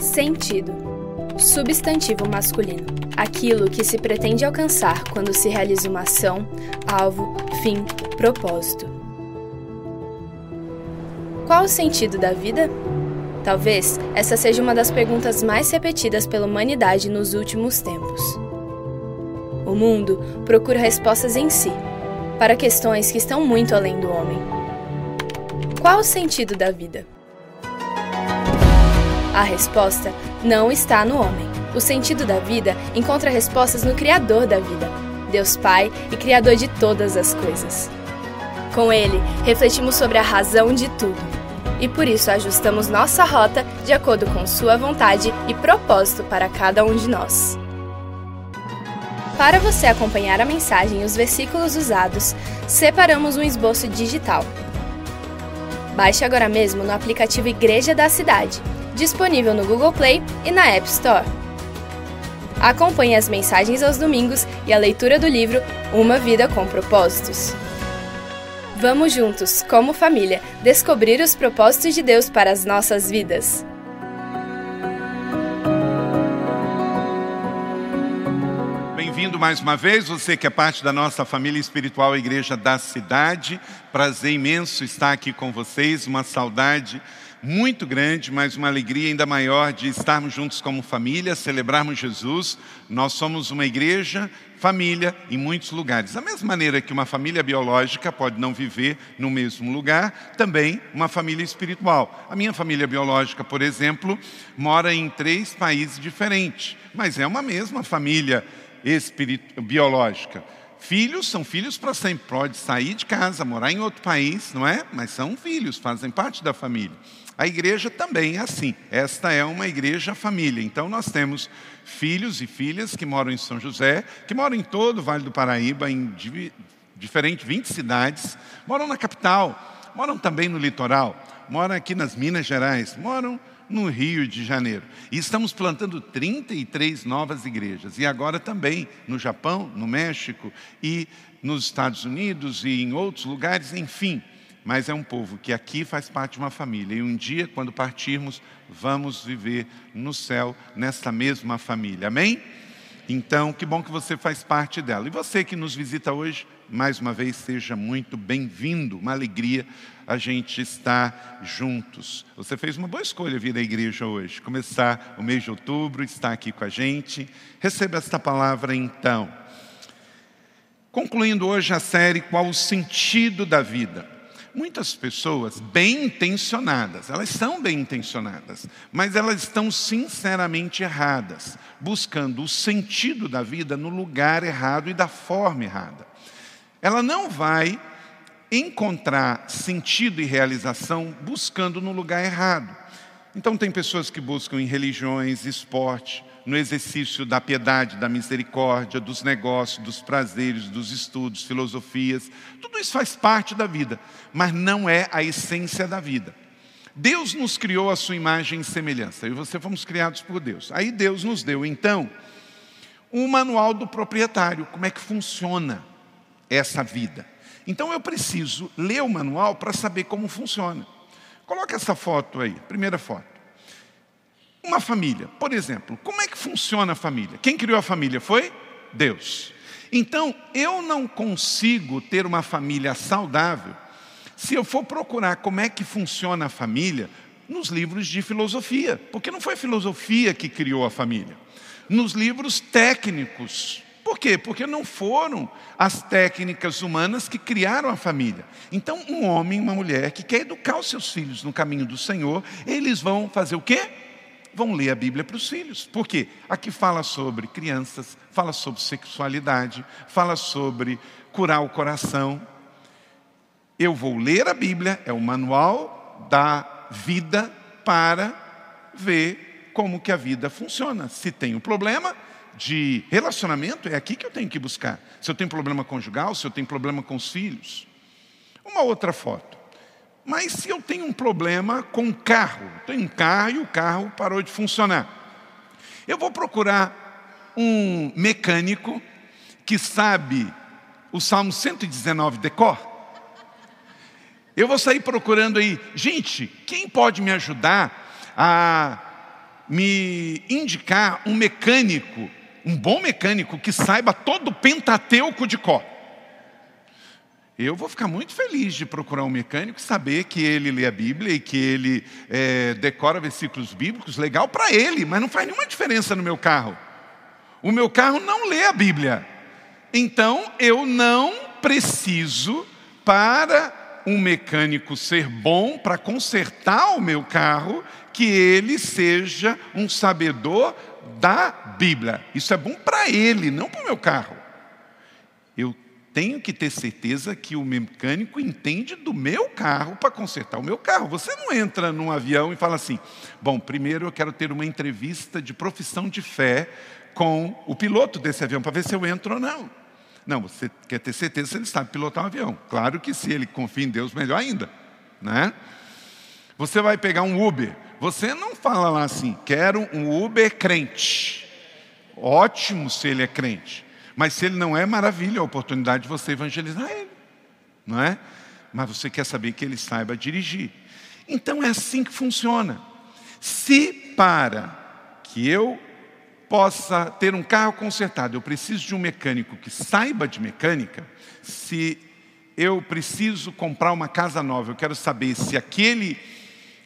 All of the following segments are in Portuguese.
Sentido. Substantivo masculino. Aquilo que se pretende alcançar quando se realiza uma ação, alvo, fim, propósito. Qual o sentido da vida? Talvez essa seja uma das perguntas mais repetidas pela humanidade nos últimos tempos. O mundo procura respostas em si, para questões que estão muito além do homem. Qual o sentido da vida? A resposta não está no homem. O sentido da vida encontra respostas no Criador da vida, Deus Pai e Criador de todas as coisas. Com ele, refletimos sobre a razão de tudo e por isso ajustamos nossa rota de acordo com Sua vontade e propósito para cada um de nós. Para você acompanhar a mensagem e os versículos usados, separamos um esboço digital. Baixe agora mesmo no aplicativo Igreja da Cidade, disponível no Google Play e na App Store. Acompanhe as mensagens aos domingos e a leitura do livro Uma Vida com Propósitos. Vamos juntos, como família, descobrir os propósitos de Deus para as nossas vidas. Mais uma vez, você que é parte da nossa família espiritual Igreja da Cidade. Prazer imenso estar aqui com vocês, uma saudade muito grande, mas uma alegria ainda maior de estarmos juntos como família, celebrarmos Jesus. Nós somos uma igreja, família, em muitos lugares. Da mesma maneira que uma família biológica pode não viver no mesmo lugar, também uma família espiritual. A minha família biológica, por exemplo, mora em três países diferentes, mas é uma mesma família biológica. Filhos são filhos para sempre. Pode sair de casa, morar em outro país, não é? Mas são filhos, fazem parte da família. A igreja também é assim. Esta é uma igreja família. Então nós temos filhos e filhas que moram em São José, que moram em todo o Vale do Paraíba, em diferentes 20 cidades, moram na capital, moram também no litoral, moram aqui nas Minas Gerais, moram no Rio de Janeiro. E estamos plantando 33 novas igrejas. E agora também no Japão, no México e nos Estados Unidos e em outros lugares, enfim mas é um povo que aqui faz parte de uma família. E um dia, quando partirmos, vamos viver no céu nessa mesma família. Amém? Então, que bom que você faz parte dela. E você que nos visita hoje, mais uma vez, seja muito bem-vindo. Uma alegria a gente estar juntos. Você fez uma boa escolha vir à igreja hoje. Começar o mês de outubro, estar aqui com a gente. Receba esta palavra então. Concluindo hoje a série Qual o sentido da vida? Muitas pessoas bem intencionadas, elas são bem intencionadas, mas elas estão sinceramente erradas, buscando o sentido da vida no lugar errado e da forma errada. Ela não vai encontrar sentido e realização buscando no lugar errado. Então, tem pessoas que buscam em religiões, esporte, no exercício da piedade, da misericórdia, dos negócios, dos prazeres, dos estudos, filosofias. Tudo isso faz parte da vida, mas não é a essência da vida. Deus nos criou a sua imagem e semelhança, eu e você fomos criados por Deus. Aí Deus nos deu, então, um manual do proprietário, como é que funciona essa vida. Então eu preciso ler o manual para saber como funciona. Coloca essa foto aí, primeira foto. Uma família, por exemplo, como é que funciona a família? Quem criou a família foi Deus. Então, eu não consigo ter uma família saudável se eu for procurar como é que funciona a família nos livros de filosofia, porque não foi a filosofia que criou a família. Nos livros técnicos. Por quê? Porque não foram as técnicas humanas que criaram a família. Então, um homem e uma mulher que quer educar os seus filhos no caminho do Senhor, eles vão fazer o quê? vão ler a Bíblia para os filhos. Por quê? Aqui fala sobre crianças, fala sobre sexualidade, fala sobre curar o coração. Eu vou ler a Bíblia, é o manual da vida para ver como que a vida funciona. Se tem um problema de relacionamento, é aqui que eu tenho que buscar. Se eu tenho problema conjugal, se eu tenho problema com os filhos. Uma outra foto. Mas se eu tenho um problema com o carro, tenho um carro e o carro parou de funcionar, eu vou procurar um mecânico que sabe o Salmo 119 decor? Eu vou sair procurando aí, gente, quem pode me ajudar a me indicar um mecânico, um bom mecânico que saiba todo o Pentateuco de cor. Eu vou ficar muito feliz de procurar um mecânico e saber que ele lê a Bíblia e que ele é, decora versículos bíblicos, legal para ele, mas não faz nenhuma diferença no meu carro. O meu carro não lê a Bíblia. Então eu não preciso, para um mecânico ser bom para consertar o meu carro, que ele seja um sabedor da Bíblia. Isso é bom para ele, não para o meu carro. Eu tenho que ter certeza que o mecânico entende do meu carro para consertar o meu carro. Você não entra num avião e fala assim: bom, primeiro eu quero ter uma entrevista de profissão de fé com o piloto desse avião para ver se eu entro ou não. Não, você quer ter certeza se ele sabe pilotar um avião. Claro que se ele confia em Deus, melhor ainda. Né? Você vai pegar um Uber. Você não fala lá assim, quero um Uber crente. Ótimo se ele é crente. Mas se ele não é, maravilha a oportunidade de você evangelizar ele. Não é? Mas você quer saber que ele saiba dirigir. Então é assim que funciona. Se para que eu possa ter um carro consertado, eu preciso de um mecânico que saiba de mecânica. Se eu preciso comprar uma casa nova, eu quero saber se aquele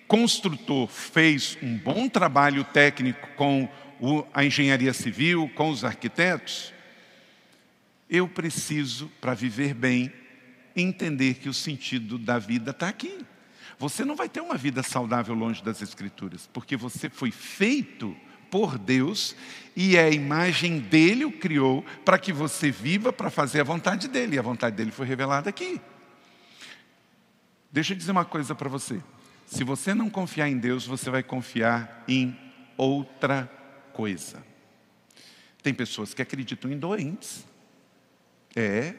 construtor fez um bom trabalho técnico com a engenharia civil, com os arquitetos. Eu preciso, para viver bem, entender que o sentido da vida está aqui. Você não vai ter uma vida saudável longe das Escrituras, porque você foi feito por Deus e é a imagem dele o criou para que você viva para fazer a vontade dele. E a vontade dele foi revelada aqui. Deixa eu dizer uma coisa para você. Se você não confiar em Deus, você vai confiar em outra coisa. Tem pessoas que acreditam em doentes. É,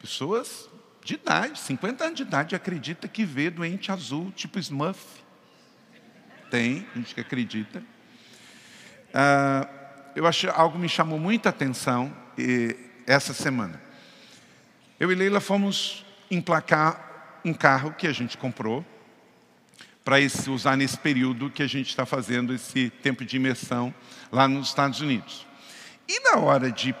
pessoas de idade, 50 anos de idade, acredita que vê doente azul, tipo Smurf. Tem gente que acredita. Ah, eu acho algo me chamou muita atenção e, essa semana. Eu e Leila fomos emplacar um carro que a gente comprou para usar nesse período que a gente está fazendo esse tempo de imersão lá nos Estados Unidos. E na hora de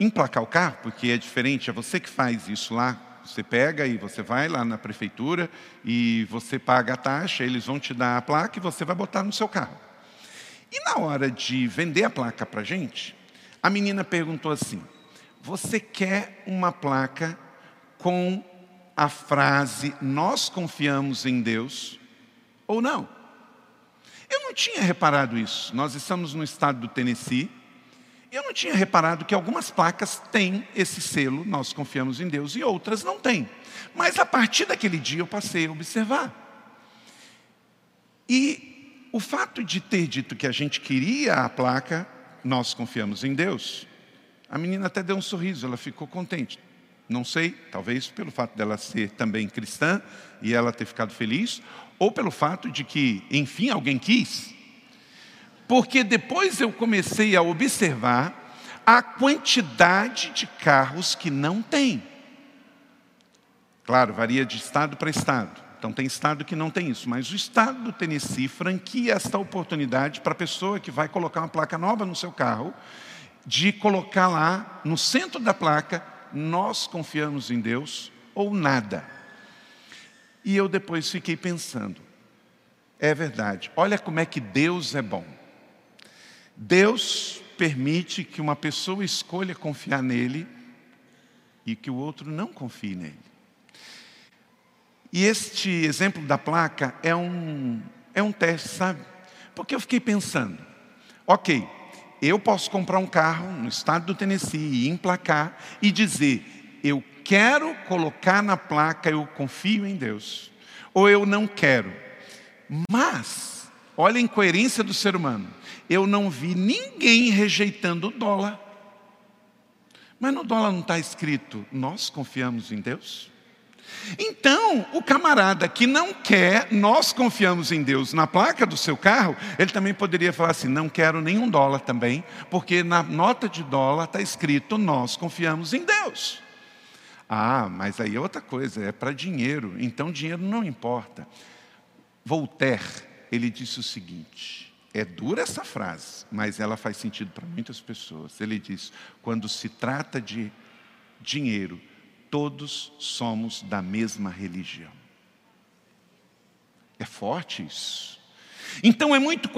emplacar o carro, porque é diferente, é você que faz isso lá, você pega e você vai lá na prefeitura e você paga a taxa, eles vão te dar a placa e você vai botar no seu carro. E na hora de vender a placa para a gente, a menina perguntou assim: Você quer uma placa com a frase Nós confiamos em Deus ou não? Eu não tinha reparado isso. Nós estamos no estado do Tennessee. Eu não tinha reparado que algumas placas têm esse selo, nós confiamos em Deus, e outras não têm. Mas a partir daquele dia eu passei a observar. E o fato de ter dito que a gente queria a placa, nós confiamos em Deus, a menina até deu um sorriso, ela ficou contente. Não sei, talvez pelo fato dela ser também cristã e ela ter ficado feliz, ou pelo fato de que, enfim, alguém quis. Porque depois eu comecei a observar a quantidade de carros que não tem. Claro, varia de estado para estado. Então, tem estado que não tem isso, mas o estado do Tennessee franquia esta oportunidade para a pessoa que vai colocar uma placa nova no seu carro, de colocar lá, no centro da placa, nós confiamos em Deus ou nada. E eu depois fiquei pensando, é verdade, olha como é que Deus é bom. Deus permite que uma pessoa escolha confiar nele e que o outro não confie nele. E este exemplo da placa é um, é um teste, sabe? Porque eu fiquei pensando, ok, eu posso comprar um carro no estado do Tennessee e emplacar e dizer, eu quero colocar na placa, eu confio em Deus, ou eu não quero. Mas, olha a incoerência do ser humano, eu não vi ninguém rejeitando o dólar. Mas no dólar não está escrito, nós confiamos em Deus? Então, o camarada que não quer, nós confiamos em Deus na placa do seu carro, ele também poderia falar assim: não quero nenhum dólar também, porque na nota de dólar está escrito: nós confiamos em Deus. Ah, mas aí é outra coisa, é para dinheiro, então dinheiro não importa. Voltaire, ele disse o seguinte: É dura essa frase, mas ela faz sentido para muitas pessoas. Ele diz: quando se trata de dinheiro, todos somos da mesma religião. É forte isso. Então é muito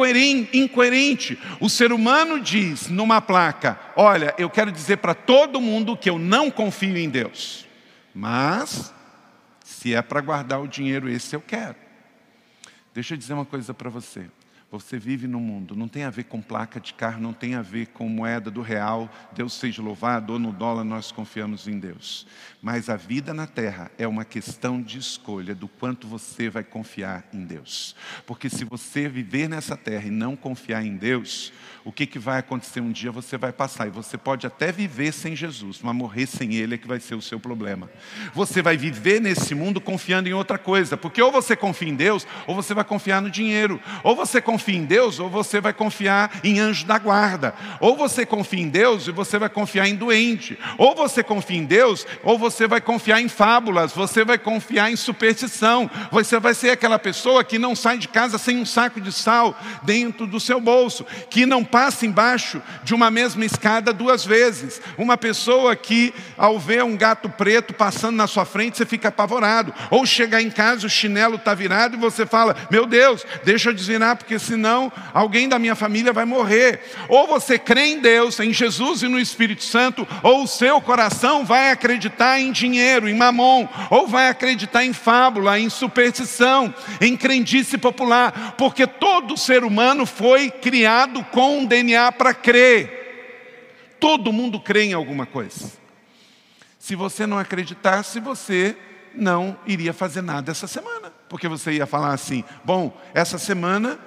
incoerente. O ser humano diz numa placa: Olha, eu quero dizer para todo mundo que eu não confio em Deus. Mas, se é para guardar o dinheiro, esse eu quero. Deixa eu dizer uma coisa para você. Você vive no mundo, não tem a ver com placa de carro, não tem a ver com moeda do real, Deus seja louvado, ou no dólar nós confiamos em Deus. Mas a vida na terra é uma questão de escolha do quanto você vai confiar em Deus. Porque se você viver nessa terra e não confiar em Deus, o que, que vai acontecer um dia? Você vai passar e você pode até viver sem Jesus, mas morrer sem Ele é que vai ser o seu problema. Você vai viver nesse mundo confiando em outra coisa, porque ou você confia em Deus, ou você vai confiar no dinheiro, ou você confia confia em Deus ou você vai confiar em anjo da guarda. Ou você confia em Deus e você vai confiar em doente. Ou você confia em Deus ou você vai confiar em fábulas, você vai confiar em superstição. Você vai ser aquela pessoa que não sai de casa sem um saco de sal dentro do seu bolso, que não passa embaixo de uma mesma escada duas vezes. Uma pessoa que ao ver um gato preto passando na sua frente, você fica apavorado. Ou chegar em casa, o chinelo está virado e você fala: Meu Deus, deixa eu desvirar, porque senão alguém da minha família vai morrer. Ou você crê em Deus, em Jesus e no Espírito Santo, ou o seu coração vai acreditar em dinheiro, em mamon, ou vai acreditar em fábula, em superstição, em crendice popular, porque todo ser humano foi criado com um DNA para crer. Todo mundo crê em alguma coisa. Se você não acreditasse, você não iria fazer nada essa semana, porque você ia falar assim: bom, essa semana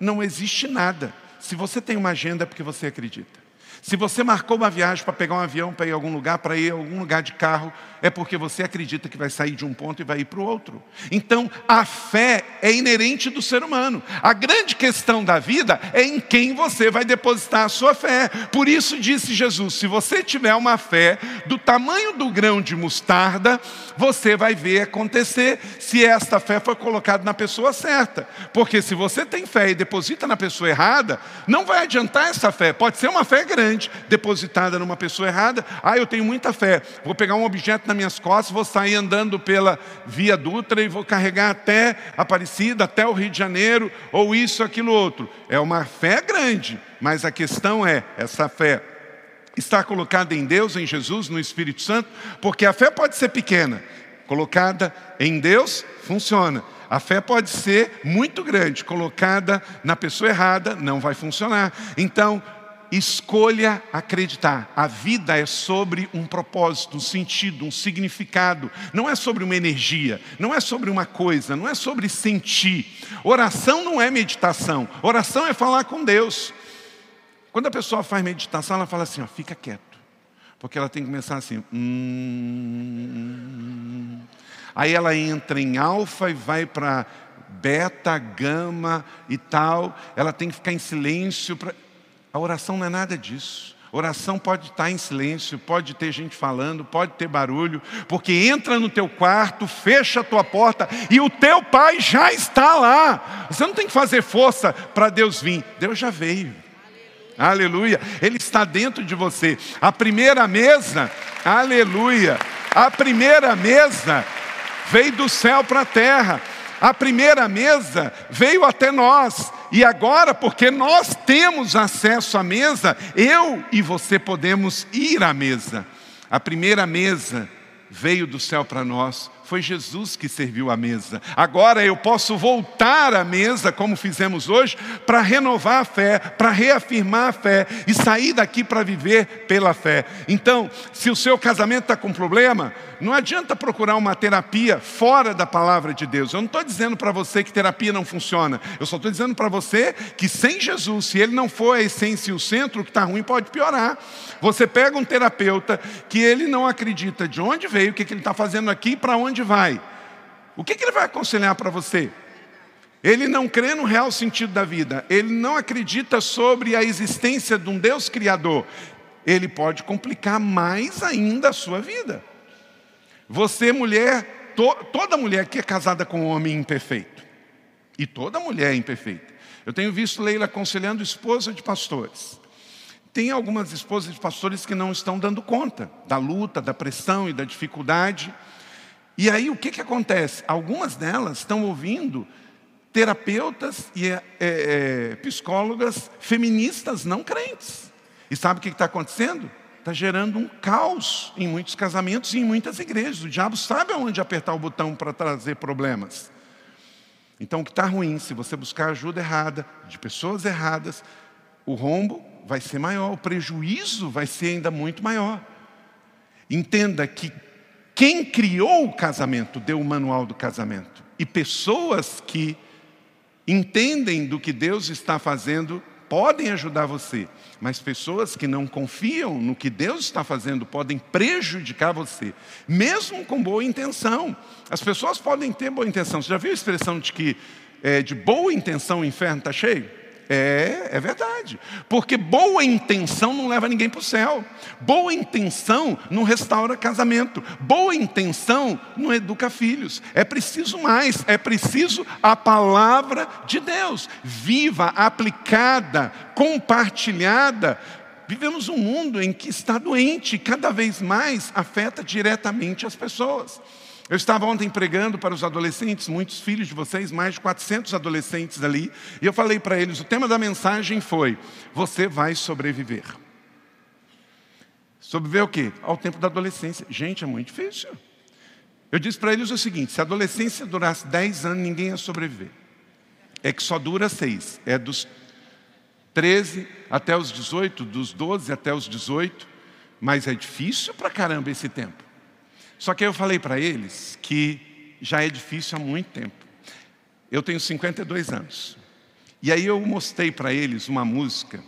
não existe nada. Se você tem uma agenda é porque você acredita. Se você marcou uma viagem para pegar um avião para ir a algum lugar, para ir a algum lugar de carro, é porque você acredita que vai sair de um ponto e vai ir para o outro. Então, a fé é inerente do ser humano. A grande questão da vida é em quem você vai depositar a sua fé. Por isso disse Jesus: se você tiver uma fé do tamanho do grão de mostarda, você vai ver acontecer se esta fé foi colocada na pessoa certa. Porque se você tem fé e deposita na pessoa errada, não vai adiantar essa fé. Pode ser uma fé grande, depositada numa pessoa errada. Ah, eu tenho muita fé. Vou pegar um objeto nas minhas costas, vou sair andando pela Via Dutra e vou carregar até Aparecida, até o Rio de Janeiro, ou isso, aquilo, outro. É uma fé grande, mas a questão é: essa fé está colocada em Deus, em Jesus, no Espírito Santo, porque a fé pode ser pequena, colocada em Deus, funciona. A fé pode ser muito grande, colocada na pessoa errada, não vai funcionar. Então, escolha acreditar. A vida é sobre um propósito, um sentido, um significado. Não é sobre uma energia, não é sobre uma coisa, não é sobre sentir. Oração não é meditação. Oração é falar com Deus. Quando a pessoa faz meditação, ela fala assim: ó, fica quieto. Porque ela tem que começar assim. Hum, aí ela entra em alfa e vai para beta, gama e tal. Ela tem que ficar em silêncio. Pra... A oração não é nada disso. Oração pode estar em silêncio, pode ter gente falando, pode ter barulho, porque entra no teu quarto, fecha a tua porta e o teu pai já está lá. Você não tem que fazer força para Deus vir, Deus já veio. Aleluia. Ele está dentro de você. A primeira mesa, aleluia. A primeira mesa veio do céu para a terra. A primeira mesa veio até nós. E agora, porque nós temos acesso à mesa, eu e você podemos ir à mesa. A primeira mesa veio do céu para nós, foi Jesus que serviu a mesa. Agora eu posso voltar à mesa, como fizemos hoje, para renovar a fé, para reafirmar a fé e sair daqui para viver pela fé. Então, se o seu casamento está com problema, não adianta procurar uma terapia fora da palavra de Deus. Eu não estou dizendo para você que terapia não funciona. Eu só estou dizendo para você que sem Jesus, se ele não for a essência e o centro, o que está ruim pode piorar. Você pega um terapeuta que ele não acredita de onde veio, o que, que ele está fazendo aqui para onde onde vai? O que, que ele vai aconselhar para você? Ele não crê no real sentido da vida, ele não acredita sobre a existência de um Deus Criador. Ele pode complicar mais ainda a sua vida. Você, mulher, to, toda mulher que é casada com um homem imperfeito, e toda mulher é imperfeita, Eu tenho visto Leila aconselhando esposa de pastores. Tem algumas esposas de pastores que não estão dando conta da luta, da pressão e da dificuldade. E aí o que, que acontece? Algumas delas estão ouvindo terapeutas e é, é, psicólogas feministas não crentes. E sabe o que está acontecendo? Está gerando um caos em muitos casamentos e em muitas igrejas. O diabo sabe aonde apertar o botão para trazer problemas. Então, o que está ruim, se você buscar ajuda errada, de pessoas erradas, o rombo vai ser maior, o prejuízo vai ser ainda muito maior. Entenda que quem criou o casamento deu o manual do casamento. E pessoas que entendem do que Deus está fazendo podem ajudar você, mas pessoas que não confiam no que Deus está fazendo podem prejudicar você, mesmo com boa intenção. As pessoas podem ter boa intenção. Você já viu a expressão de que é, de boa intenção o inferno está cheio? É, é verdade. Porque boa intenção não leva ninguém para o céu. Boa intenção não restaura casamento. Boa intenção não educa filhos. É preciso mais. É preciso a palavra de Deus. Viva, aplicada, compartilhada. Vivemos um mundo em que está doente, cada vez mais afeta diretamente as pessoas. Eu estava ontem pregando para os adolescentes, muitos filhos de vocês, mais de 400 adolescentes ali, e eu falei para eles: o tema da mensagem foi: Você vai sobreviver. Sobreviver o quê? Ao tempo da adolescência. Gente, é muito difícil. Eu disse para eles o seguinte: se a adolescência durasse 10 anos, ninguém ia sobreviver. É que só dura 6. É dos 13 até os 18, dos 12 até os 18. Mas é difícil para caramba esse tempo. Só que eu falei para eles que já é difícil há muito tempo. Eu tenho 52 anos. E aí eu mostrei para eles uma música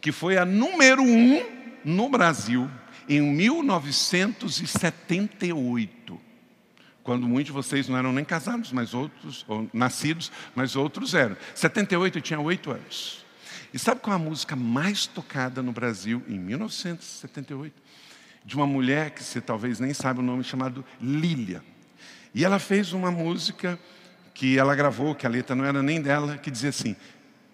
que foi a número um no Brasil em 1978. Quando muitos de vocês não eram nem casados, mas outros, ou nascidos, mas outros eram. 78 eu tinha oito anos. E sabe qual é a música mais tocada no Brasil em 1978? De uma mulher que você talvez nem saiba o nome, chamado Lília. E ela fez uma música que ela gravou, que a letra não era nem dela, que dizia assim: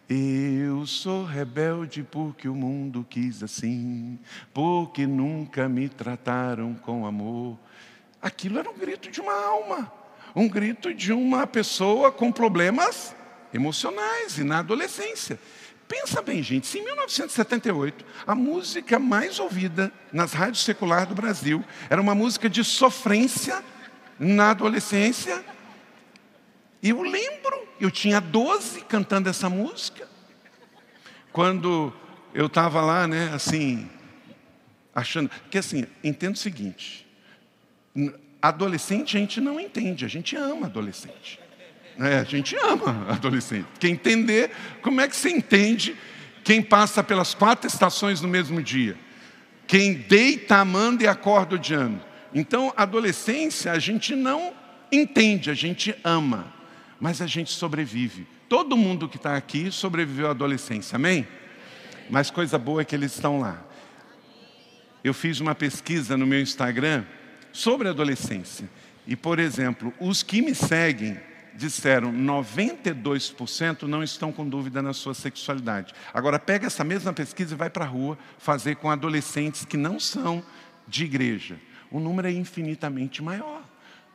Eu sou rebelde porque o mundo quis assim, porque nunca me trataram com amor. Aquilo era um grito de uma alma, um grito de uma pessoa com problemas emocionais e na adolescência. Pensa bem, gente, se em 1978 a música mais ouvida nas rádios seculares do Brasil era uma música de sofrência na adolescência, eu lembro, eu tinha 12 cantando essa música, quando eu estava lá, né, assim, achando. Que assim, entendo o seguinte: adolescente a gente não entende, a gente ama adolescente. É, a gente ama adolescente. Quer entender como é que você entende quem passa pelas quatro estações no mesmo dia? Quem deita amando e acorda odiando. Então, adolescência a gente não entende, a gente ama, mas a gente sobrevive. Todo mundo que está aqui sobreviveu à adolescência, amém? Mas coisa boa é que eles estão lá. Eu fiz uma pesquisa no meu Instagram sobre adolescência. E, por exemplo, os que me seguem disseram 92% não estão com dúvida na sua sexualidade. Agora pega essa mesma pesquisa e vai para a rua fazer com adolescentes que não são de igreja. O número é infinitamente maior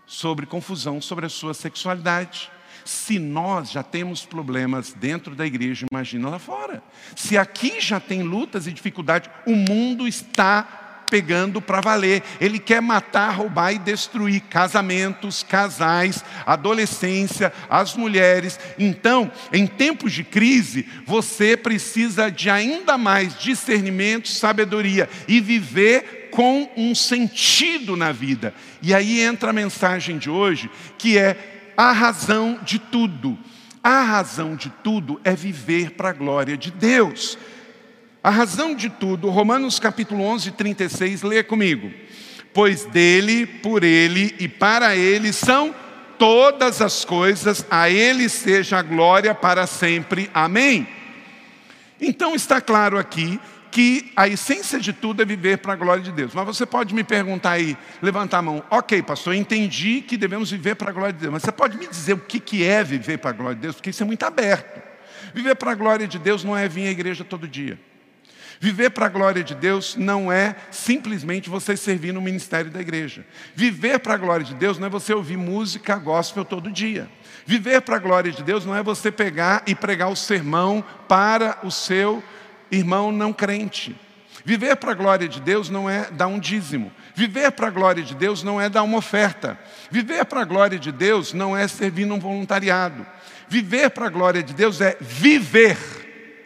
sobre confusão sobre a sua sexualidade. Se nós já temos problemas dentro da igreja, imagina lá fora. Se aqui já tem lutas e dificuldades, o mundo está pegando para valer. Ele quer matar, roubar e destruir casamentos, casais, adolescência, as mulheres. Então, em tempos de crise, você precisa de ainda mais discernimento, sabedoria e viver com um sentido na vida. E aí entra a mensagem de hoje, que é a razão de tudo. A razão de tudo é viver para a glória de Deus. A razão de tudo, Romanos capítulo 11, 36, leia comigo. Pois dele, por ele e para ele são todas as coisas, a ele seja a glória para sempre. Amém? Então está claro aqui que a essência de tudo é viver para a glória de Deus. Mas você pode me perguntar aí, levantar a mão, ok, pastor, entendi que devemos viver para a glória de Deus, mas você pode me dizer o que é viver para a glória de Deus? Porque isso é muito aberto. Viver para a glória de Deus não é vir à igreja todo dia. Viver para a glória de Deus não é simplesmente você servir no ministério da igreja. Viver para a glória de Deus não é você ouvir música gospel todo dia. Viver para a glória de Deus não é você pegar e pregar o sermão para o seu irmão não crente. Viver para a glória de Deus não é dar um dízimo. Viver para a glória de Deus não é dar uma oferta. Viver para a glória de Deus não é servir num voluntariado. Viver para a glória de Deus é viver.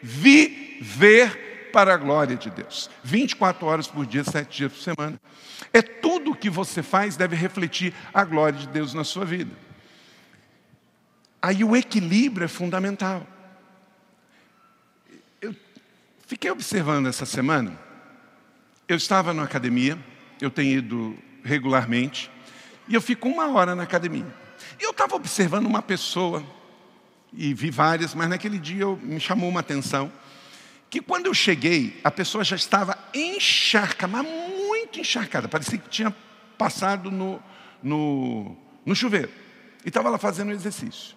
Viver para a glória de Deus. 24 horas por dia, 7 dias por semana. É tudo o que você faz deve refletir a glória de Deus na sua vida. Aí o equilíbrio é fundamental. Eu fiquei observando essa semana. Eu estava na academia, eu tenho ido regularmente, e eu fico uma hora na academia. E eu estava observando uma pessoa, e vi várias, mas naquele dia eu, me chamou uma atenção que quando eu cheguei, a pessoa já estava encharcada, mas muito encharcada, parecia que tinha passado no, no, no chuveiro. E estava lá fazendo exercício.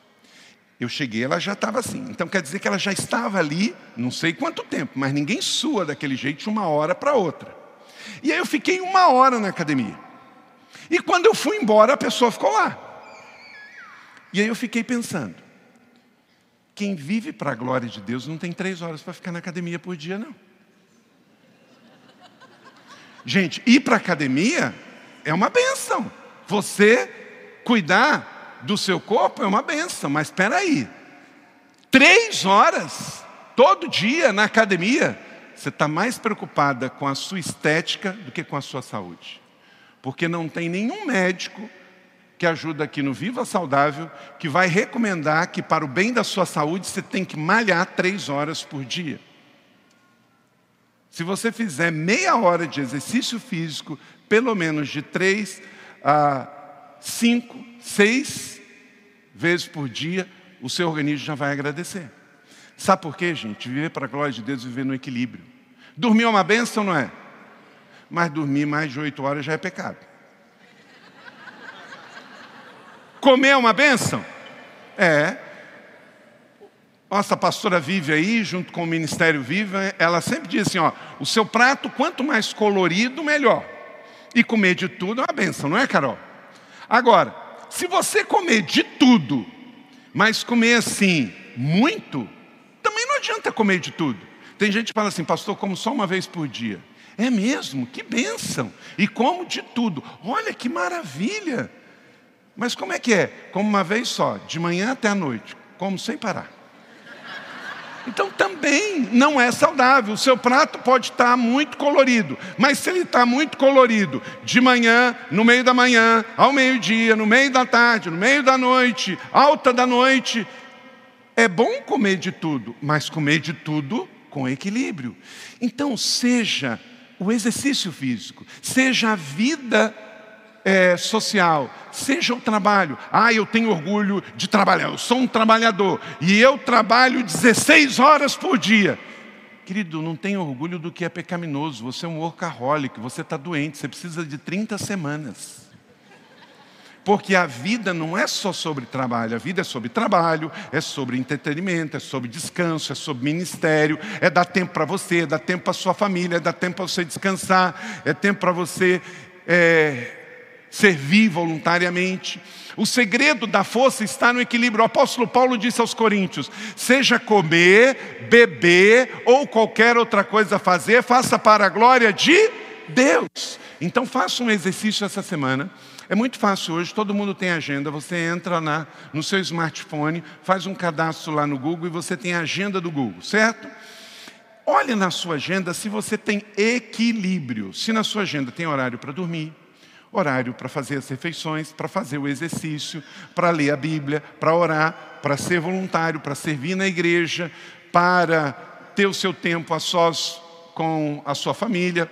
Eu cheguei, ela já estava assim. Então quer dizer que ela já estava ali, não sei quanto tempo, mas ninguém sua daquele jeito de uma hora para outra. E aí eu fiquei uma hora na academia. E quando eu fui embora, a pessoa ficou lá. E aí eu fiquei pensando, quem vive para a glória de Deus não tem três horas para ficar na academia por dia, não. Gente, ir para a academia é uma benção. Você cuidar do seu corpo é uma benção, mas espera aí. Três horas todo dia na academia, você está mais preocupada com a sua estética do que com a sua saúde. Porque não tem nenhum médico que ajuda aqui no Viva Saudável, que vai recomendar que para o bem da sua saúde você tem que malhar três horas por dia. Se você fizer meia hora de exercício físico, pelo menos de três a cinco, seis vezes por dia, o seu organismo já vai agradecer. Sabe por quê, gente? Viver para a glória de Deus, viver no equilíbrio. Dormir é uma benção, não é? Mas dormir mais de oito horas já é pecado. Comer é uma bênção? É. Nossa pastora vive aí, junto com o Ministério Viva, ela sempre diz assim: ó, o seu prato, quanto mais colorido, melhor. E comer de tudo é uma bênção, não é, Carol? Agora, se você comer de tudo, mas comer assim, muito, também não adianta comer de tudo. Tem gente que fala assim, pastor, como só uma vez por dia. É mesmo, que bênção. E como de tudo. Olha que maravilha. Mas como é que é? Como uma vez só, de manhã até a noite, como sem parar. Então também não é saudável. O seu prato pode estar muito colorido, mas se ele está muito colorido, de manhã, no meio da manhã, ao meio-dia, no meio da tarde, no meio da noite, alta da noite, é bom comer de tudo, mas comer de tudo com equilíbrio. Então, seja o exercício físico, seja a vida é, social, seja o trabalho. Ah, eu tenho orgulho de trabalhar, eu sou um trabalhador e eu trabalho 16 horas por dia. Querido, não tenha orgulho do que é pecaminoso. Você é um workaholic, você está doente, você precisa de 30 semanas. Porque a vida não é só sobre trabalho, a vida é sobre trabalho, é sobre entretenimento, é sobre descanso, é sobre ministério, é dar tempo para você, é dar tempo para sua família, é dar tempo para você descansar, é tempo para você é, servir voluntariamente. O segredo da força está no equilíbrio. O apóstolo Paulo disse aos Coríntios: seja comer, beber ou qualquer outra coisa fazer, faça para a glória de Deus. Então faça um exercício essa semana. É muito fácil hoje, todo mundo tem agenda. Você entra na, no seu smartphone, faz um cadastro lá no Google e você tem a agenda do Google, certo? Olhe na sua agenda se você tem equilíbrio. Se na sua agenda tem horário para dormir, horário para fazer as refeições, para fazer o exercício, para ler a Bíblia, para orar, para ser voluntário, para servir na igreja, para ter o seu tempo a sós com a sua família.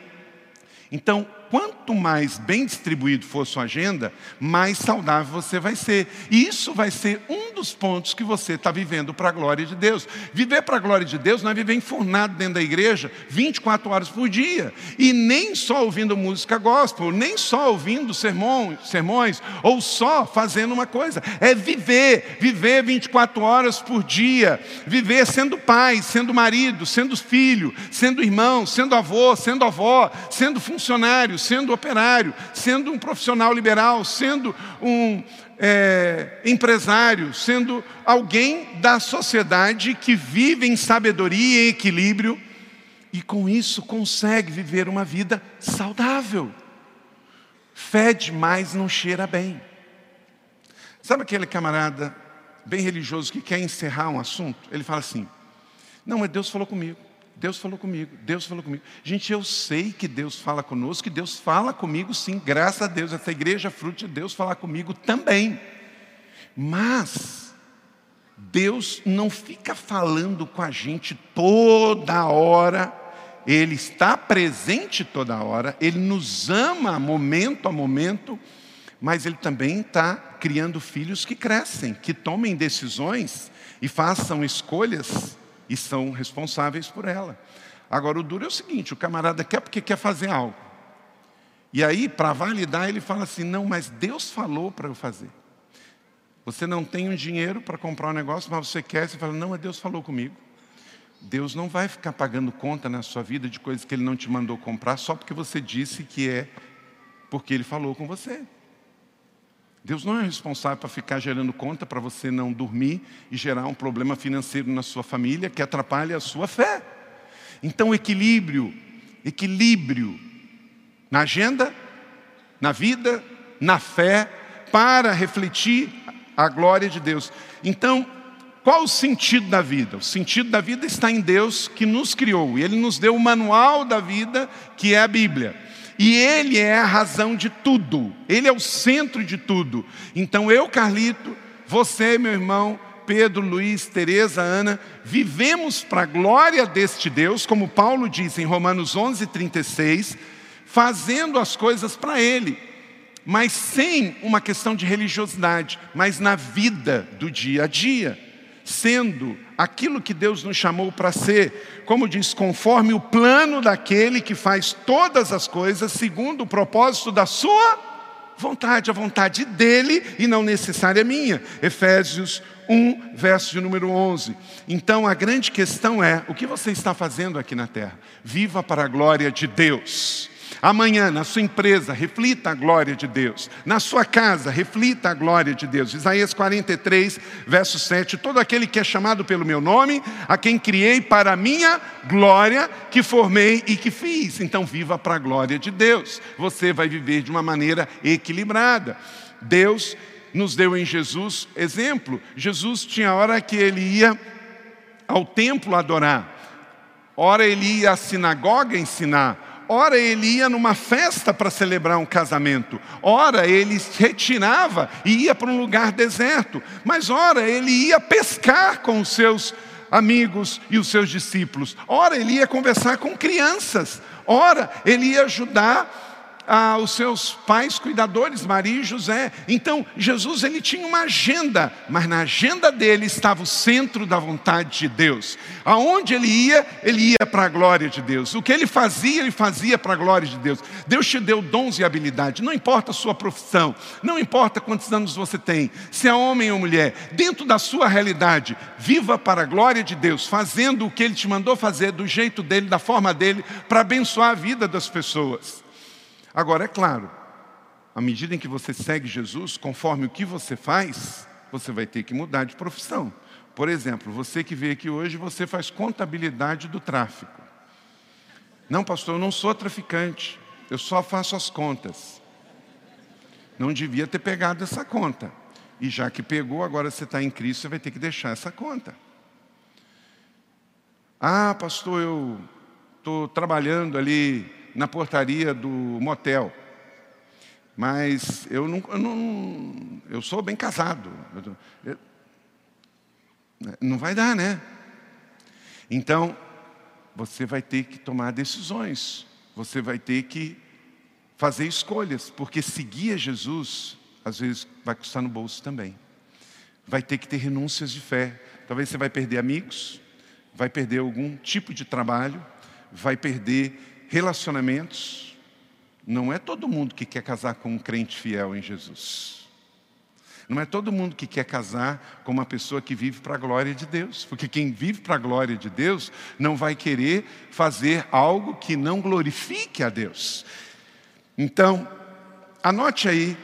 Então, quanto mais bem distribuído for sua agenda, mais saudável você vai ser. E isso vai ser um dos pontos que você está vivendo para a glória de Deus. Viver para a glória de Deus não é viver enfurnado dentro da igreja 24 horas por dia. E nem só ouvindo música gospel, nem só ouvindo sermões, sermões ou só fazendo uma coisa. É viver, viver 24 horas por dia. Viver sendo pai, sendo marido, sendo filho, sendo irmão, sendo avô, sendo avó, sendo funcionário, sendo operário, sendo um profissional liberal, sendo um é, empresário, sendo alguém da sociedade que vive em sabedoria e equilíbrio e com isso consegue viver uma vida saudável. Fede, mas não cheira bem. Sabe aquele camarada bem religioso que quer encerrar um assunto? Ele fala assim: Não, mas Deus falou comigo. Deus falou comigo, Deus falou comigo. Gente, eu sei que Deus fala conosco, que Deus fala comigo sim, graças a Deus. Essa igreja é fruto de Deus falar comigo também. Mas, Deus não fica falando com a gente toda hora, Ele está presente toda hora, Ele nos ama momento a momento, mas Ele também está criando filhos que crescem, que tomem decisões e façam escolhas e são responsáveis por ela. Agora, o duro é o seguinte: o camarada quer porque quer fazer algo. E aí, para validar, ele fala assim: não, mas Deus falou para eu fazer. Você não tem um dinheiro para comprar um negócio, mas você quer, você fala: não, Deus falou comigo. Deus não vai ficar pagando conta na sua vida de coisas que Ele não te mandou comprar só porque você disse que é porque Ele falou com você. Deus não é responsável para ficar gerando conta para você não dormir e gerar um problema financeiro na sua família que atrapalhe a sua fé. Então, equilíbrio, equilíbrio na agenda, na vida, na fé, para refletir a glória de Deus. Então, qual o sentido da vida? O sentido da vida está em Deus que nos criou, e Ele nos deu o manual da vida, que é a Bíblia. E Ele é a razão de tudo, Ele é o centro de tudo. Então eu, Carlito, você, meu irmão, Pedro, Luiz, Teresa, Ana, vivemos para a glória deste Deus, como Paulo diz em Romanos 11, 36, fazendo as coisas para Ele, mas sem uma questão de religiosidade, mas na vida do dia a dia, sendo aquilo que Deus nos chamou para ser, como diz, conforme o plano daquele que faz todas as coisas segundo o propósito da sua vontade, a vontade dele e não necessária minha. Efésios 1, verso de número 11. Então a grande questão é: o que você está fazendo aqui na terra? Viva para a glória de Deus. Amanhã, na sua empresa, reflita a glória de Deus. Na sua casa, reflita a glória de Deus. Isaías 43, verso 7. Todo aquele que é chamado pelo meu nome, a quem criei para a minha glória, que formei e que fiz. Então, viva para a glória de Deus. Você vai viver de uma maneira equilibrada. Deus nos deu em Jesus exemplo. Jesus tinha hora que ele ia ao templo adorar, hora ele ia à sinagoga ensinar ora ele ia numa festa para celebrar um casamento, ora ele se retirava e ia para um lugar deserto, mas ora ele ia pescar com os seus amigos e os seus discípulos, ora ele ia conversar com crianças, ora ele ia ajudar ah, os seus pais cuidadores, Maria e José. Então, Jesus ele tinha uma agenda, mas na agenda dele estava o centro da vontade de Deus. Aonde ele ia, ele ia para a glória de Deus. O que ele fazia, ele fazia para a glória de Deus. Deus te deu dons e habilidade, não importa a sua profissão, não importa quantos anos você tem, se é homem ou mulher, dentro da sua realidade, viva para a glória de Deus, fazendo o que ele te mandou fazer, do jeito dele, da forma dele, para abençoar a vida das pessoas. Agora, é claro, à medida em que você segue Jesus, conforme o que você faz, você vai ter que mudar de profissão. Por exemplo, você que veio aqui hoje, você faz contabilidade do tráfico. Não, pastor, eu não sou traficante, eu só faço as contas. Não devia ter pegado essa conta. E já que pegou, agora você está em Cristo, você vai ter que deixar essa conta. Ah, pastor, eu estou trabalhando ali na portaria do motel. Mas eu não, eu, não, eu sou bem casado. Eu, não vai dar, né? Então, você vai ter que tomar decisões. Você vai ter que fazer escolhas, porque seguir a Jesus, às vezes, vai custar no bolso também. Vai ter que ter renúncias de fé. Talvez você vai perder amigos, vai perder algum tipo de trabalho, vai perder relacionamentos. Não é todo mundo que quer casar com um crente fiel em Jesus. Não é todo mundo que quer casar com uma pessoa que vive para a glória de Deus, porque quem vive para a glória de Deus não vai querer fazer algo que não glorifique a Deus. Então, anote aí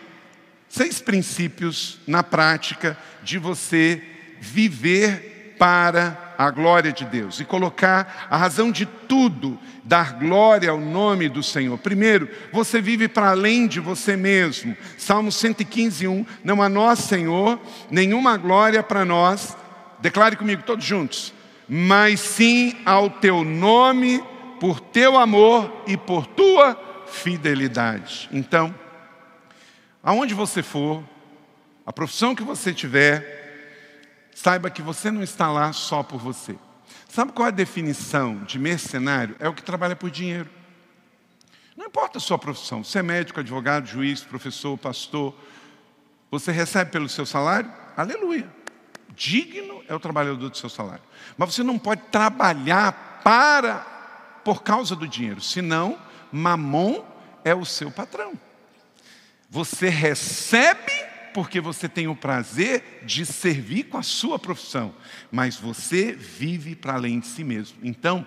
seis princípios na prática de você viver para a glória de Deus e colocar a razão de tudo, dar glória ao nome do Senhor. Primeiro, você vive para além de você mesmo. Salmo 115, 1. Não há nós, Senhor, nenhuma glória para nós. Declare comigo todos juntos. Mas sim ao teu nome, por teu amor e por tua fidelidade. Então, aonde você for, a profissão que você tiver, Saiba que você não está lá só por você. Sabe qual é a definição de mercenário? É o que trabalha por dinheiro. Não importa a sua profissão, você é médico, advogado, juiz, professor, pastor, você recebe pelo seu salário? Aleluia. Digno é o trabalhador do seu salário. Mas você não pode trabalhar para por causa do dinheiro, senão mamon é o seu patrão. Você recebe porque você tem o prazer de servir com a sua profissão, mas você vive para além de si mesmo. Então,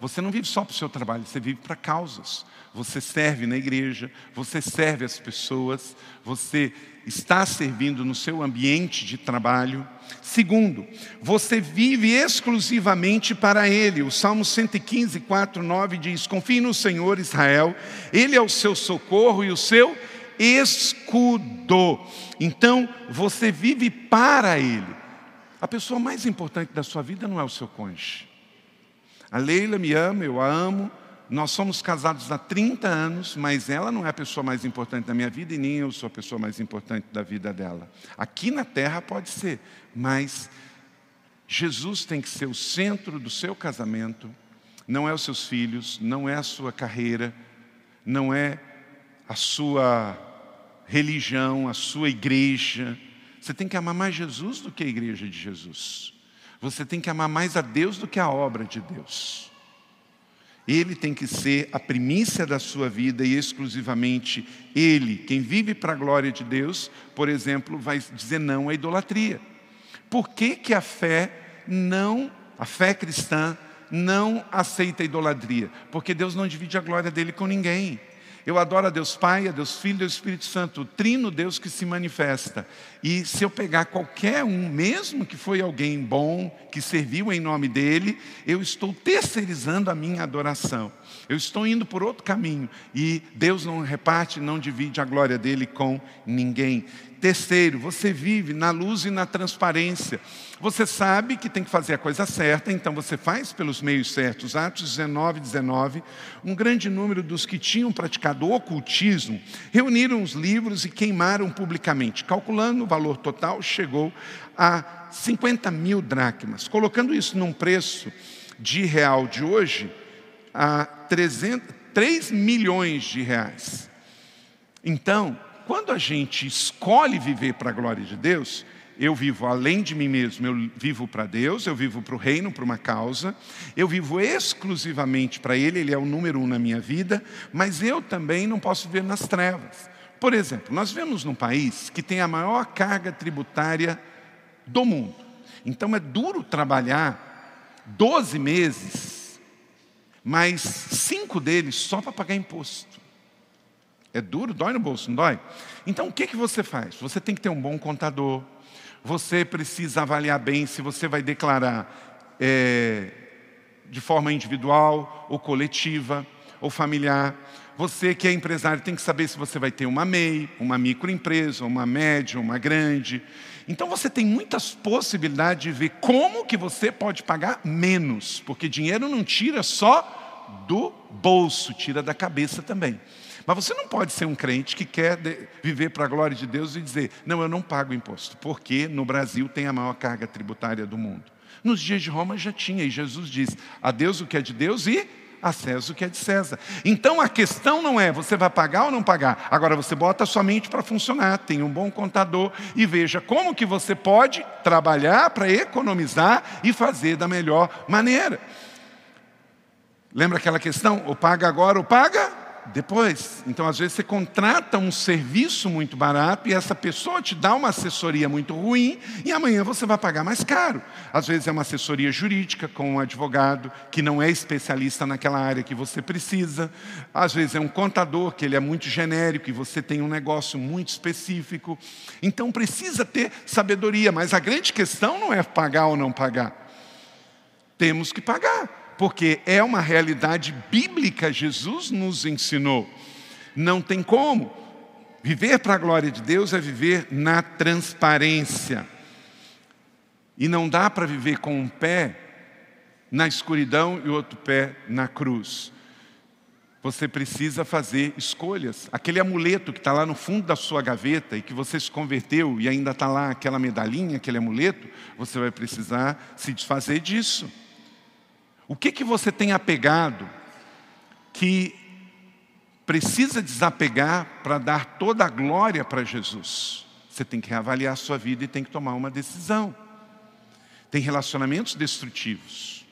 você não vive só para o seu trabalho, você vive para causas. Você serve na igreja, você serve as pessoas, você está servindo no seu ambiente de trabalho. Segundo, você vive exclusivamente para Ele. O Salmo 115, 4, 9 diz: Confie no Senhor Israel, Ele é o seu socorro e o seu escudo. Então, você vive para Ele. A pessoa mais importante da sua vida não é o seu cônjuge. A Leila me ama, eu a amo. Nós somos casados há 30 anos, mas ela não é a pessoa mais importante da minha vida e nem eu sou a pessoa mais importante da vida dela. Aqui na terra pode ser, mas Jesus tem que ser o centro do seu casamento, não é os seus filhos, não é a sua carreira, não é a sua religião, a sua igreja. Você tem que amar mais Jesus do que a igreja de Jesus. Você tem que amar mais a Deus do que a obra de Deus. Ele tem que ser a primícia da sua vida e exclusivamente Ele. Quem vive para a glória de Deus, por exemplo, vai dizer não à idolatria. Por que, que a fé não, a fé cristã, não aceita a idolatria? Porque Deus não divide a glória dele com ninguém. Eu adoro a Deus Pai, a Deus Filho e Deus Espírito Santo, o trino Deus que se manifesta. E se eu pegar qualquer um, mesmo que foi alguém bom, que serviu em nome dele, eu estou terceirizando a minha adoração. Eu estou indo por outro caminho. E Deus não reparte, não divide a glória dele com ninguém. Terceiro, você vive na luz e na transparência. Você sabe que tem que fazer a coisa certa, então você faz pelos meios certos. Atos 19, 19. Um grande número dos que tinham praticado ocultismo reuniram os livros e queimaram publicamente. Calculando o valor total, chegou a 50 mil dracmas. Colocando isso num preço de real de hoje, a 300, 3 milhões de reais. Então, quando a gente escolhe viver para a glória de Deus, eu vivo além de mim mesmo, eu vivo para Deus, eu vivo para o reino, para uma causa, eu vivo exclusivamente para Ele, Ele é o número um na minha vida, mas eu também não posso viver nas trevas. Por exemplo, nós vivemos num país que tem a maior carga tributária do mundo. Então é duro trabalhar 12 meses, mas cinco deles só para pagar imposto. É duro, dói no bolso, não dói? Então o que, que você faz? Você tem que ter um bom contador, você precisa avaliar bem se você vai declarar é, de forma individual ou coletiva ou familiar. Você que é empresário tem que saber se você vai ter uma MEI, uma microempresa, uma média, uma grande. Então você tem muitas possibilidades de ver como que você pode pagar menos, porque dinheiro não tira só do bolso, tira da cabeça também. Mas você não pode ser um crente que quer viver para a glória de Deus e dizer: não, eu não pago imposto, porque no Brasil tem a maior carga tributária do mundo. Nos dias de Roma já tinha, e Jesus diz: a Deus o que é de Deus e A César o que é de César. Então a questão não é você vai pagar ou não pagar. Agora você bota a sua mente para funcionar, tem um bom contador e veja como que você pode trabalhar para economizar e fazer da melhor maneira. Lembra aquela questão? Ou paga agora ou paga depois. Então, às vezes, você contrata um serviço muito barato e essa pessoa te dá uma assessoria muito ruim e amanhã você vai pagar mais caro. Às vezes, é uma assessoria jurídica com um advogado que não é especialista naquela área que você precisa. Às vezes, é um contador que ele é muito genérico e você tem um negócio muito específico. Então, precisa ter sabedoria, mas a grande questão não é pagar ou não pagar. Temos que pagar porque é uma realidade bíblica, Jesus nos ensinou. Não tem como. Viver para a glória de Deus é viver na transparência. E não dá para viver com um pé na escuridão e outro pé na cruz. Você precisa fazer escolhas. Aquele amuleto que está lá no fundo da sua gaveta e que você se converteu e ainda está lá aquela medalhinha, aquele amuleto, você vai precisar se desfazer disso. O que, que você tem apegado que precisa desapegar para dar toda a glória para Jesus? Você tem que reavaliar a sua vida e tem que tomar uma decisão. Tem relacionamentos destrutivos,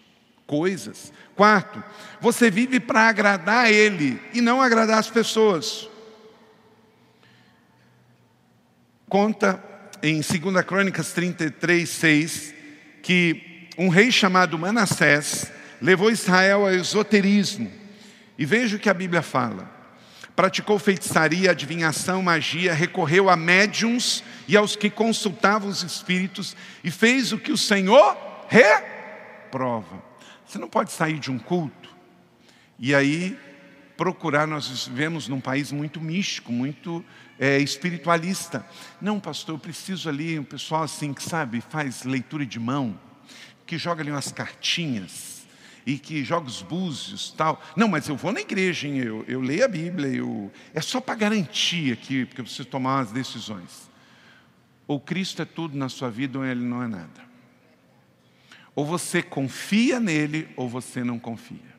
coisas. Quarto, você vive para agradar a Ele e não agradar as pessoas. Conta em 2 Crônicas 33, 6, que um rei chamado Manassés levou Israel ao esoterismo. E veja o que a Bíblia fala. Praticou feitiçaria, adivinhação, magia, recorreu a médiums e aos que consultavam os espíritos e fez o que o Senhor reprova. Você não pode sair de um culto e aí procurar, nós vivemos num país muito místico, muito é, espiritualista. Não, pastor, eu preciso ali, um pessoal assim que sabe, faz leitura de mão, que joga ali umas cartinhas e que joga os búzios tal. Não, mas eu vou na igreja, hein? Eu, eu leio a Bíblia, eu... é só para garantir aqui, porque eu preciso tomar as decisões. Ou Cristo é tudo na sua vida ou Ele não é nada. Ou você confia nele ou você não confia.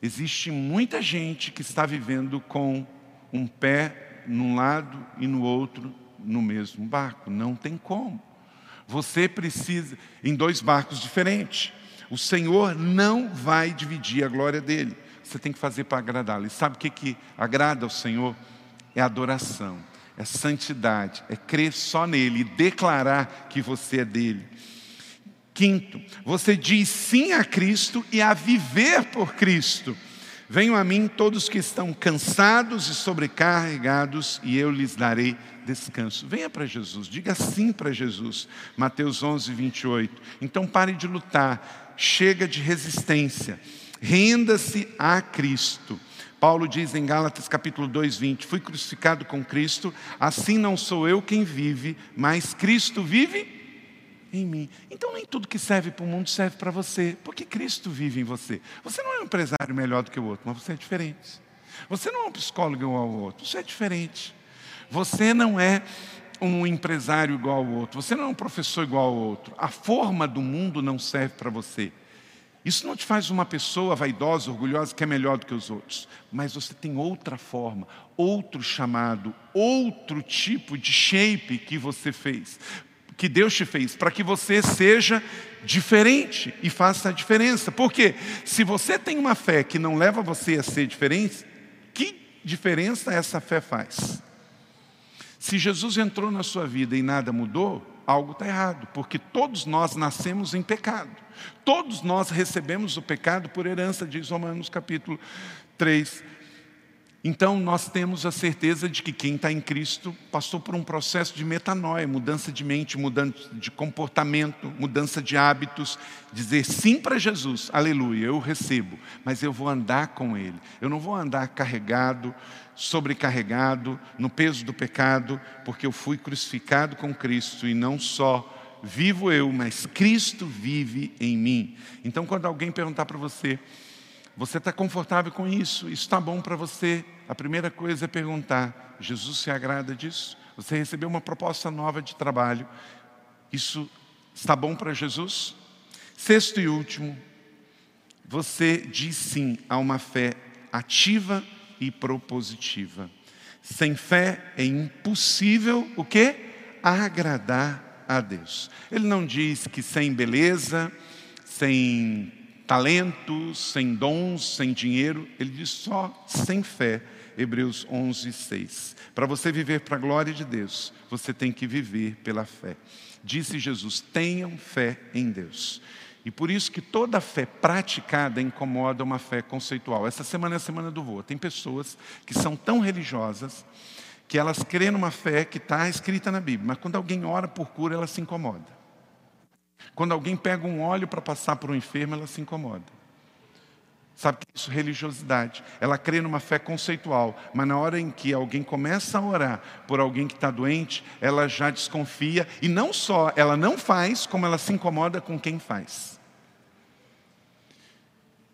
Existe muita gente que está vivendo com um pé num lado e no outro no mesmo barco. Não tem como. Você precisa, em dois barcos diferentes. O Senhor não vai dividir a glória dele. Você tem que fazer para agradá-lo. E sabe o que, que agrada ao Senhor? É adoração, é santidade, é crer só nele e declarar que você é dele. Quinto, você diz sim a Cristo e a viver por Cristo. Venham a mim todos que estão cansados e sobrecarregados, e eu lhes darei descanso. Venha para Jesus, diga sim para Jesus. Mateus 11, 28. Então pare de lutar, chega de resistência. Renda-se a Cristo. Paulo diz em Gálatas capítulo 2, 20: Fui crucificado com Cristo, assim não sou eu quem vive, mas Cristo vive em mim. Então nem tudo que serve para o mundo serve para você, porque Cristo vive em você. Você não é um empresário melhor do que o outro, mas você é diferente. Você não é um psicólogo igual ao outro, você é diferente. Você não é um empresário igual ao outro, você não é um professor igual ao outro. A forma do mundo não serve para você. Isso não te faz uma pessoa vaidosa, orgulhosa, que é melhor do que os outros. Mas você tem outra forma, outro chamado, outro tipo de shape que você fez, que Deus te fez, para que você seja diferente e faça a diferença. Porque se você tem uma fé que não leva você a ser diferente, que diferença essa fé faz? Se Jesus entrou na sua vida e nada mudou, algo está errado, porque todos nós nascemos em pecado. Todos nós recebemos o pecado por herança, diz Romanos capítulo 3, então, nós temos a certeza de que quem está em Cristo passou por um processo de metanoia, mudança de mente, mudança de comportamento, mudança de hábitos, dizer sim para Jesus, aleluia, eu recebo, mas eu vou andar com Ele. Eu não vou andar carregado, sobrecarregado, no peso do pecado, porque eu fui crucificado com Cristo e não só vivo eu, mas Cristo vive em mim. Então, quando alguém perguntar para você, você está confortável com isso? Isso está bom para você? A primeira coisa é perguntar: Jesus se agrada disso? Você recebeu uma proposta nova de trabalho. Isso está bom para Jesus? Sexto e último, você diz sim a uma fé ativa e propositiva. Sem fé é impossível o quê? Agradar a Deus. Ele não diz que sem beleza, sem talentos, sem dons, sem dinheiro, ele diz só sem fé. Hebreus 11, 6. Para você viver para a glória de Deus, você tem que viver pela fé. Disse Jesus: tenham fé em Deus. E por isso que toda fé praticada incomoda uma fé conceitual. Essa semana é a semana do voo. Tem pessoas que são tão religiosas que elas creem numa fé que está escrita na Bíblia, mas quando alguém ora por cura, ela se incomoda. Quando alguém pega um óleo para passar por um enfermo, ela se incomoda. Sabe que isso é religiosidade. Ela crê numa fé conceitual, mas na hora em que alguém começa a orar por alguém que está doente, ela já desconfia e não só ela não faz, como ela se incomoda com quem faz.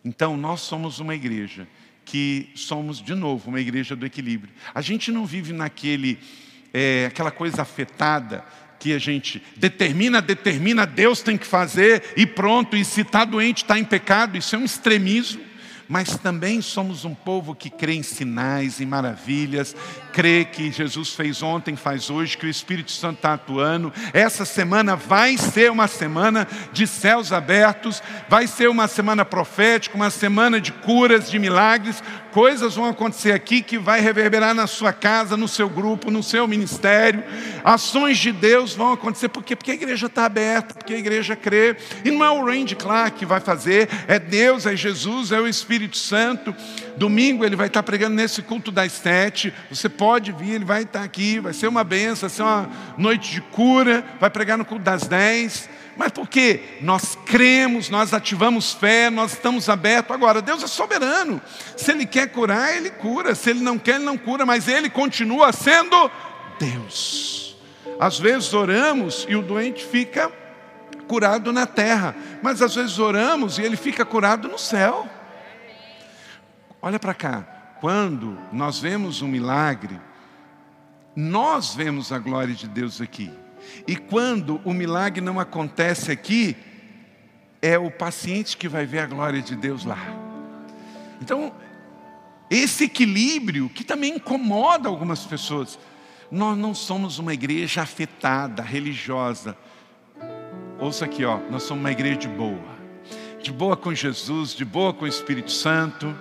Então, nós somos uma igreja que somos, de novo, uma igreja do equilíbrio. A gente não vive naquele, é, aquela coisa afetada que a gente determina, determina, Deus tem que fazer e pronto, e se está doente, está em pecado, isso é um extremismo mas também somos um povo que crê em sinais, em maravilhas, crê que Jesus fez ontem, faz hoje, que o Espírito Santo está atuando. Essa semana vai ser uma semana de céus abertos, vai ser uma semana profética, uma semana de curas, de milagres. Coisas vão acontecer aqui que vai reverberar na sua casa, no seu grupo, no seu ministério. Ações de Deus vão acontecer. Por quê? Porque a igreja está aberta, porque a igreja crê. E não é o Randy Clark que vai fazer, é Deus, é Jesus, é o Espírito Santo. Domingo ele vai estar pregando nesse culto das sete. Você pode vir, ele vai estar aqui, vai ser uma benção, vai ser uma noite de cura, vai pregar no culto das dez. Mas por quê? Nós cremos, nós ativamos fé, nós estamos abertos. Agora, Deus é soberano. Se Ele quer curar, Ele cura. Se Ele não quer, Ele não cura. Mas Ele continua sendo Deus. Às vezes oramos e o doente fica curado na terra. Mas às vezes oramos e ele fica curado no céu. Olha para cá. Quando nós vemos um milagre, nós vemos a glória de Deus aqui. E quando o milagre não acontece aqui, é o paciente que vai ver a glória de Deus lá. Então, esse equilíbrio que também incomoda algumas pessoas. Nós não somos uma igreja afetada, religiosa. Ouça aqui, ó, nós somos uma igreja de boa. De boa com Jesus, de boa com o Espírito Santo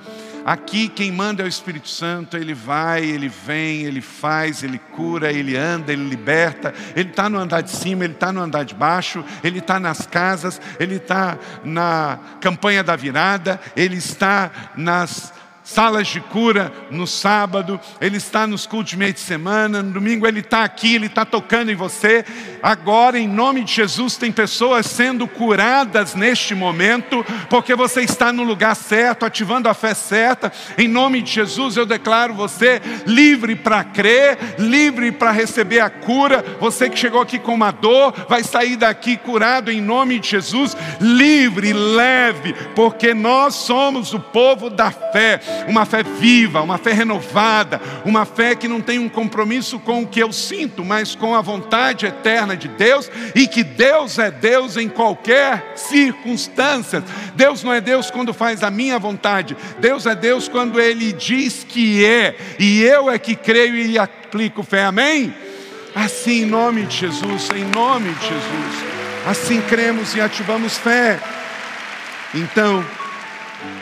Aqui quem manda é o Espírito Santo, ele vai, ele vem, ele faz, ele cura, ele anda, ele liberta. Ele está no andar de cima, ele está no andar de baixo, ele está nas casas, ele está na campanha da virada, ele está nas salas de cura no sábado, Ele está nos cultos de meio de semana, no domingo Ele está aqui, Ele está tocando em você. Agora, em nome de Jesus, tem pessoas sendo curadas neste momento, porque você está no lugar certo, ativando a fé certa. Em nome de Jesus, eu declaro você livre para crer, livre para receber a cura. Você que chegou aqui com uma dor, vai sair daqui curado em nome de Jesus, livre, leve, porque nós somos o povo da fé uma fé viva, uma fé renovada, uma fé que não tem um compromisso com o que eu sinto, mas com a vontade eterna de Deus e que Deus é Deus em qualquer circunstância. Deus não é Deus quando faz a minha vontade, Deus é Deus quando Ele diz que é, e eu é que creio e aplico fé, amém? Assim, em nome de Jesus, em nome de Jesus, assim cremos e ativamos fé. Então,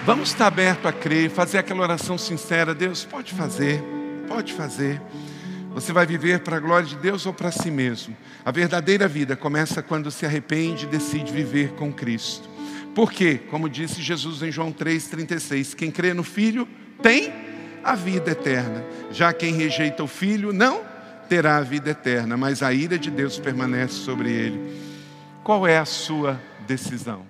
Vamos estar aberto a crer, fazer aquela oração sincera. Deus, pode fazer, pode fazer. Você vai viver para a glória de Deus ou para si mesmo? A verdadeira vida começa quando se arrepende e decide viver com Cristo. Por quê? Como disse Jesus em João 3,36: quem crê no Filho tem a vida eterna. Já quem rejeita o Filho não terá a vida eterna, mas a ira de Deus permanece sobre ele. Qual é a sua decisão?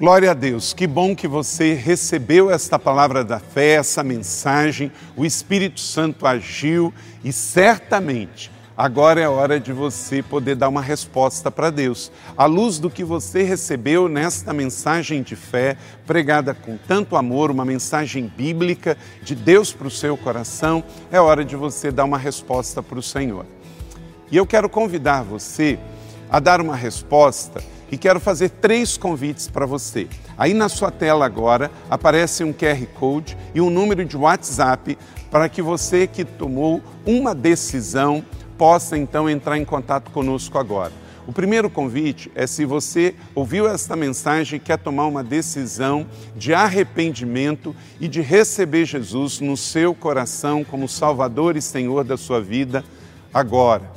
Glória a Deus, que bom que você recebeu esta palavra da fé, essa mensagem, o Espírito Santo agiu e certamente agora é hora de você poder dar uma resposta para Deus. À luz do que você recebeu nesta mensagem de fé, pregada com tanto amor, uma mensagem bíblica de Deus para o seu coração, é hora de você dar uma resposta para o Senhor. E eu quero convidar você a dar uma resposta e quero fazer três convites para você. Aí na sua tela agora aparece um QR Code e um número de WhatsApp para que você que tomou uma decisão possa então entrar em contato conosco agora. O primeiro convite é se você ouviu esta mensagem e quer tomar uma decisão de arrependimento e de receber Jesus no seu coração como Salvador e Senhor da sua vida agora.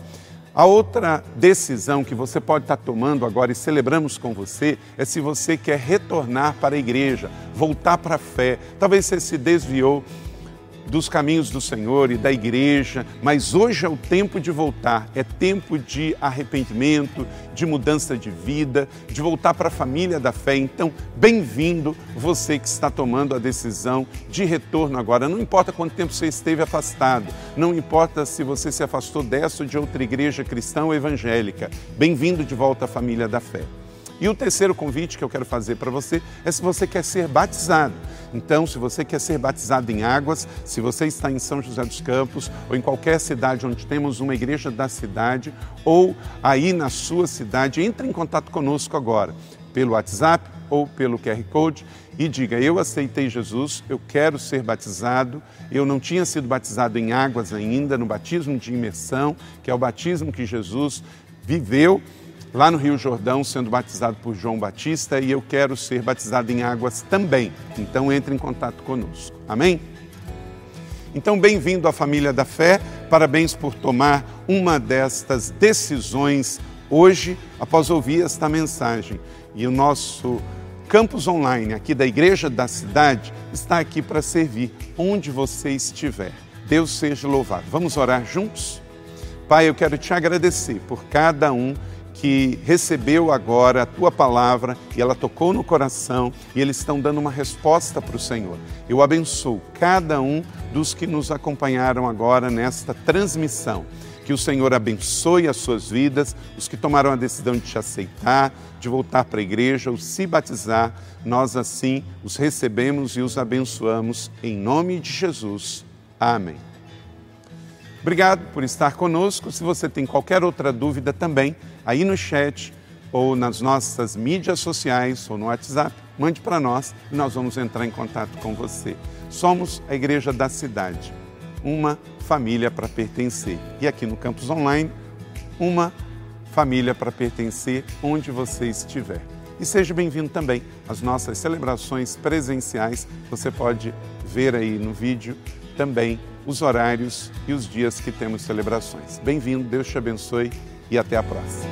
A outra decisão que você pode estar tomando agora e celebramos com você é se você quer retornar para a igreja, voltar para a fé. Talvez você se desviou dos caminhos do Senhor e da igreja, mas hoje é o tempo de voltar, é tempo de arrependimento, de mudança de vida, de voltar para a família da fé. Então, bem-vindo você que está tomando a decisão de retorno agora. Não importa quanto tempo você esteve afastado, não importa se você se afastou dessa ou de outra igreja cristã ou evangélica, bem-vindo de volta à família da fé. E o terceiro convite que eu quero fazer para você é se você quer ser batizado. Então, se você quer ser batizado em águas, se você está em São José dos Campos ou em qualquer cidade onde temos uma igreja da cidade ou aí na sua cidade, entre em contato conosco agora pelo WhatsApp ou pelo QR Code e diga: Eu aceitei Jesus, eu quero ser batizado. Eu não tinha sido batizado em águas ainda, no batismo de imersão, que é o batismo que Jesus viveu lá no Rio Jordão, sendo batizado por João Batista, e eu quero ser batizado em águas também. Então entre em contato conosco. Amém? Então, bem-vindo à família da fé. Parabéns por tomar uma destas decisões hoje, após ouvir esta mensagem. E o nosso campus online aqui da Igreja da Cidade está aqui para servir onde você estiver. Deus seja louvado. Vamos orar juntos? Pai, eu quero te agradecer por cada um que recebeu agora a tua palavra e ela tocou no coração e eles estão dando uma resposta para o Senhor. Eu abençoo cada um dos que nos acompanharam agora nesta transmissão. Que o Senhor abençoe as suas vidas, os que tomaram a decisão de te aceitar, de voltar para a igreja ou se batizar, nós assim os recebemos e os abençoamos em nome de Jesus. Amém. Obrigado por estar conosco. Se você tem qualquer outra dúvida também, aí no chat ou nas nossas mídias sociais ou no WhatsApp, mande para nós e nós vamos entrar em contato com você. Somos a Igreja da Cidade, uma família para pertencer. E aqui no Campus Online, uma família para pertencer onde você estiver. E seja bem-vindo também às nossas celebrações presenciais. Você pode ver aí no vídeo também os horários e os dias que temos celebrações. Bem-vindo, Deus te abençoe e até a próxima.